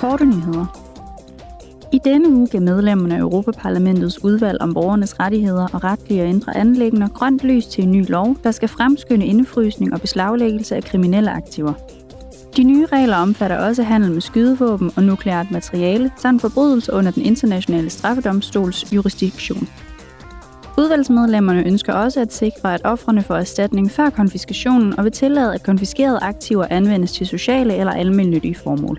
Korte nyheder. I denne uge gav medlemmerne af Europaparlamentets udvalg om borgernes rettigheder og retlige og indre anlæggende grønt lys til en ny lov, der skal fremskynde indefrysning og beslaglæggelse af kriminelle aktiver. De nye regler omfatter også handel med skydevåben og nukleart materiale, samt forbrydelser under den internationale straffedomstols jurisdiktion. Udvalgsmedlemmerne ønsker også at sikre, at offrene får erstatning før konfiskationen og vil tillade, at konfiskerede aktiver anvendes til sociale eller almindelige formål.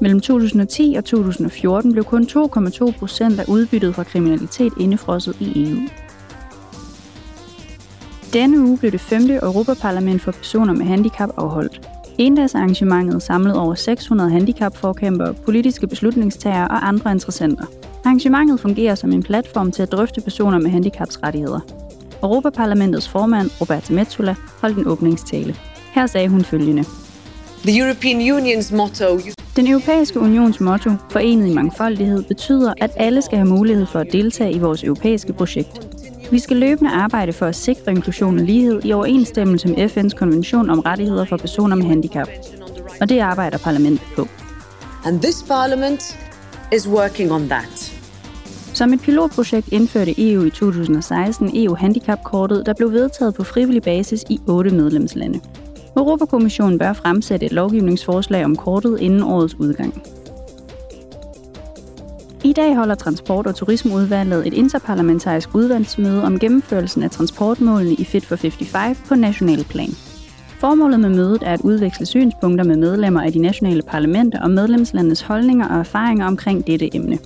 Mellem 2010 og 2014 blev kun 2,2 procent af udbyttet fra kriminalitet indefrosset i EU. Denne uge blev det femte Europaparlament for personer med handicap afholdt. Endagsarrangementet samlede over 600 handicapforkæmpere, politiske beslutningstagere og andre interessenter. Arrangementet fungerer som en platform til at drøfte personer med handicaps rettigheder. Europaparlamentets formand, Roberta Metsola, holdt en åbningstale. Her sagde hun følgende. The European Union's motto den europæiske unions motto, forenet i mangfoldighed, betyder, at alle skal have mulighed for at deltage i vores europæiske projekt. Vi skal løbende arbejde for at sikre inklusion og lighed i overensstemmelse med FN's konvention om rettigheder for personer med handicap. Og det arbejder parlamentet på. and this parliament is working on that. Som et pilotprojekt indførte EU i 2016 EU-handicapkortet, der blev vedtaget på frivillig basis i otte medlemslande. Europakommissionen bør fremsætte et lovgivningsforslag om kortet inden årets udgang. I dag holder Transport- og Turismeudvalget et interparlamentarisk udvalgsmøde om gennemførelsen af transportmålene i Fit for 55 på national plan. Formålet med mødet er at udveksle synspunkter med medlemmer af de nationale parlamenter og medlemslandenes holdninger og erfaringer omkring dette emne.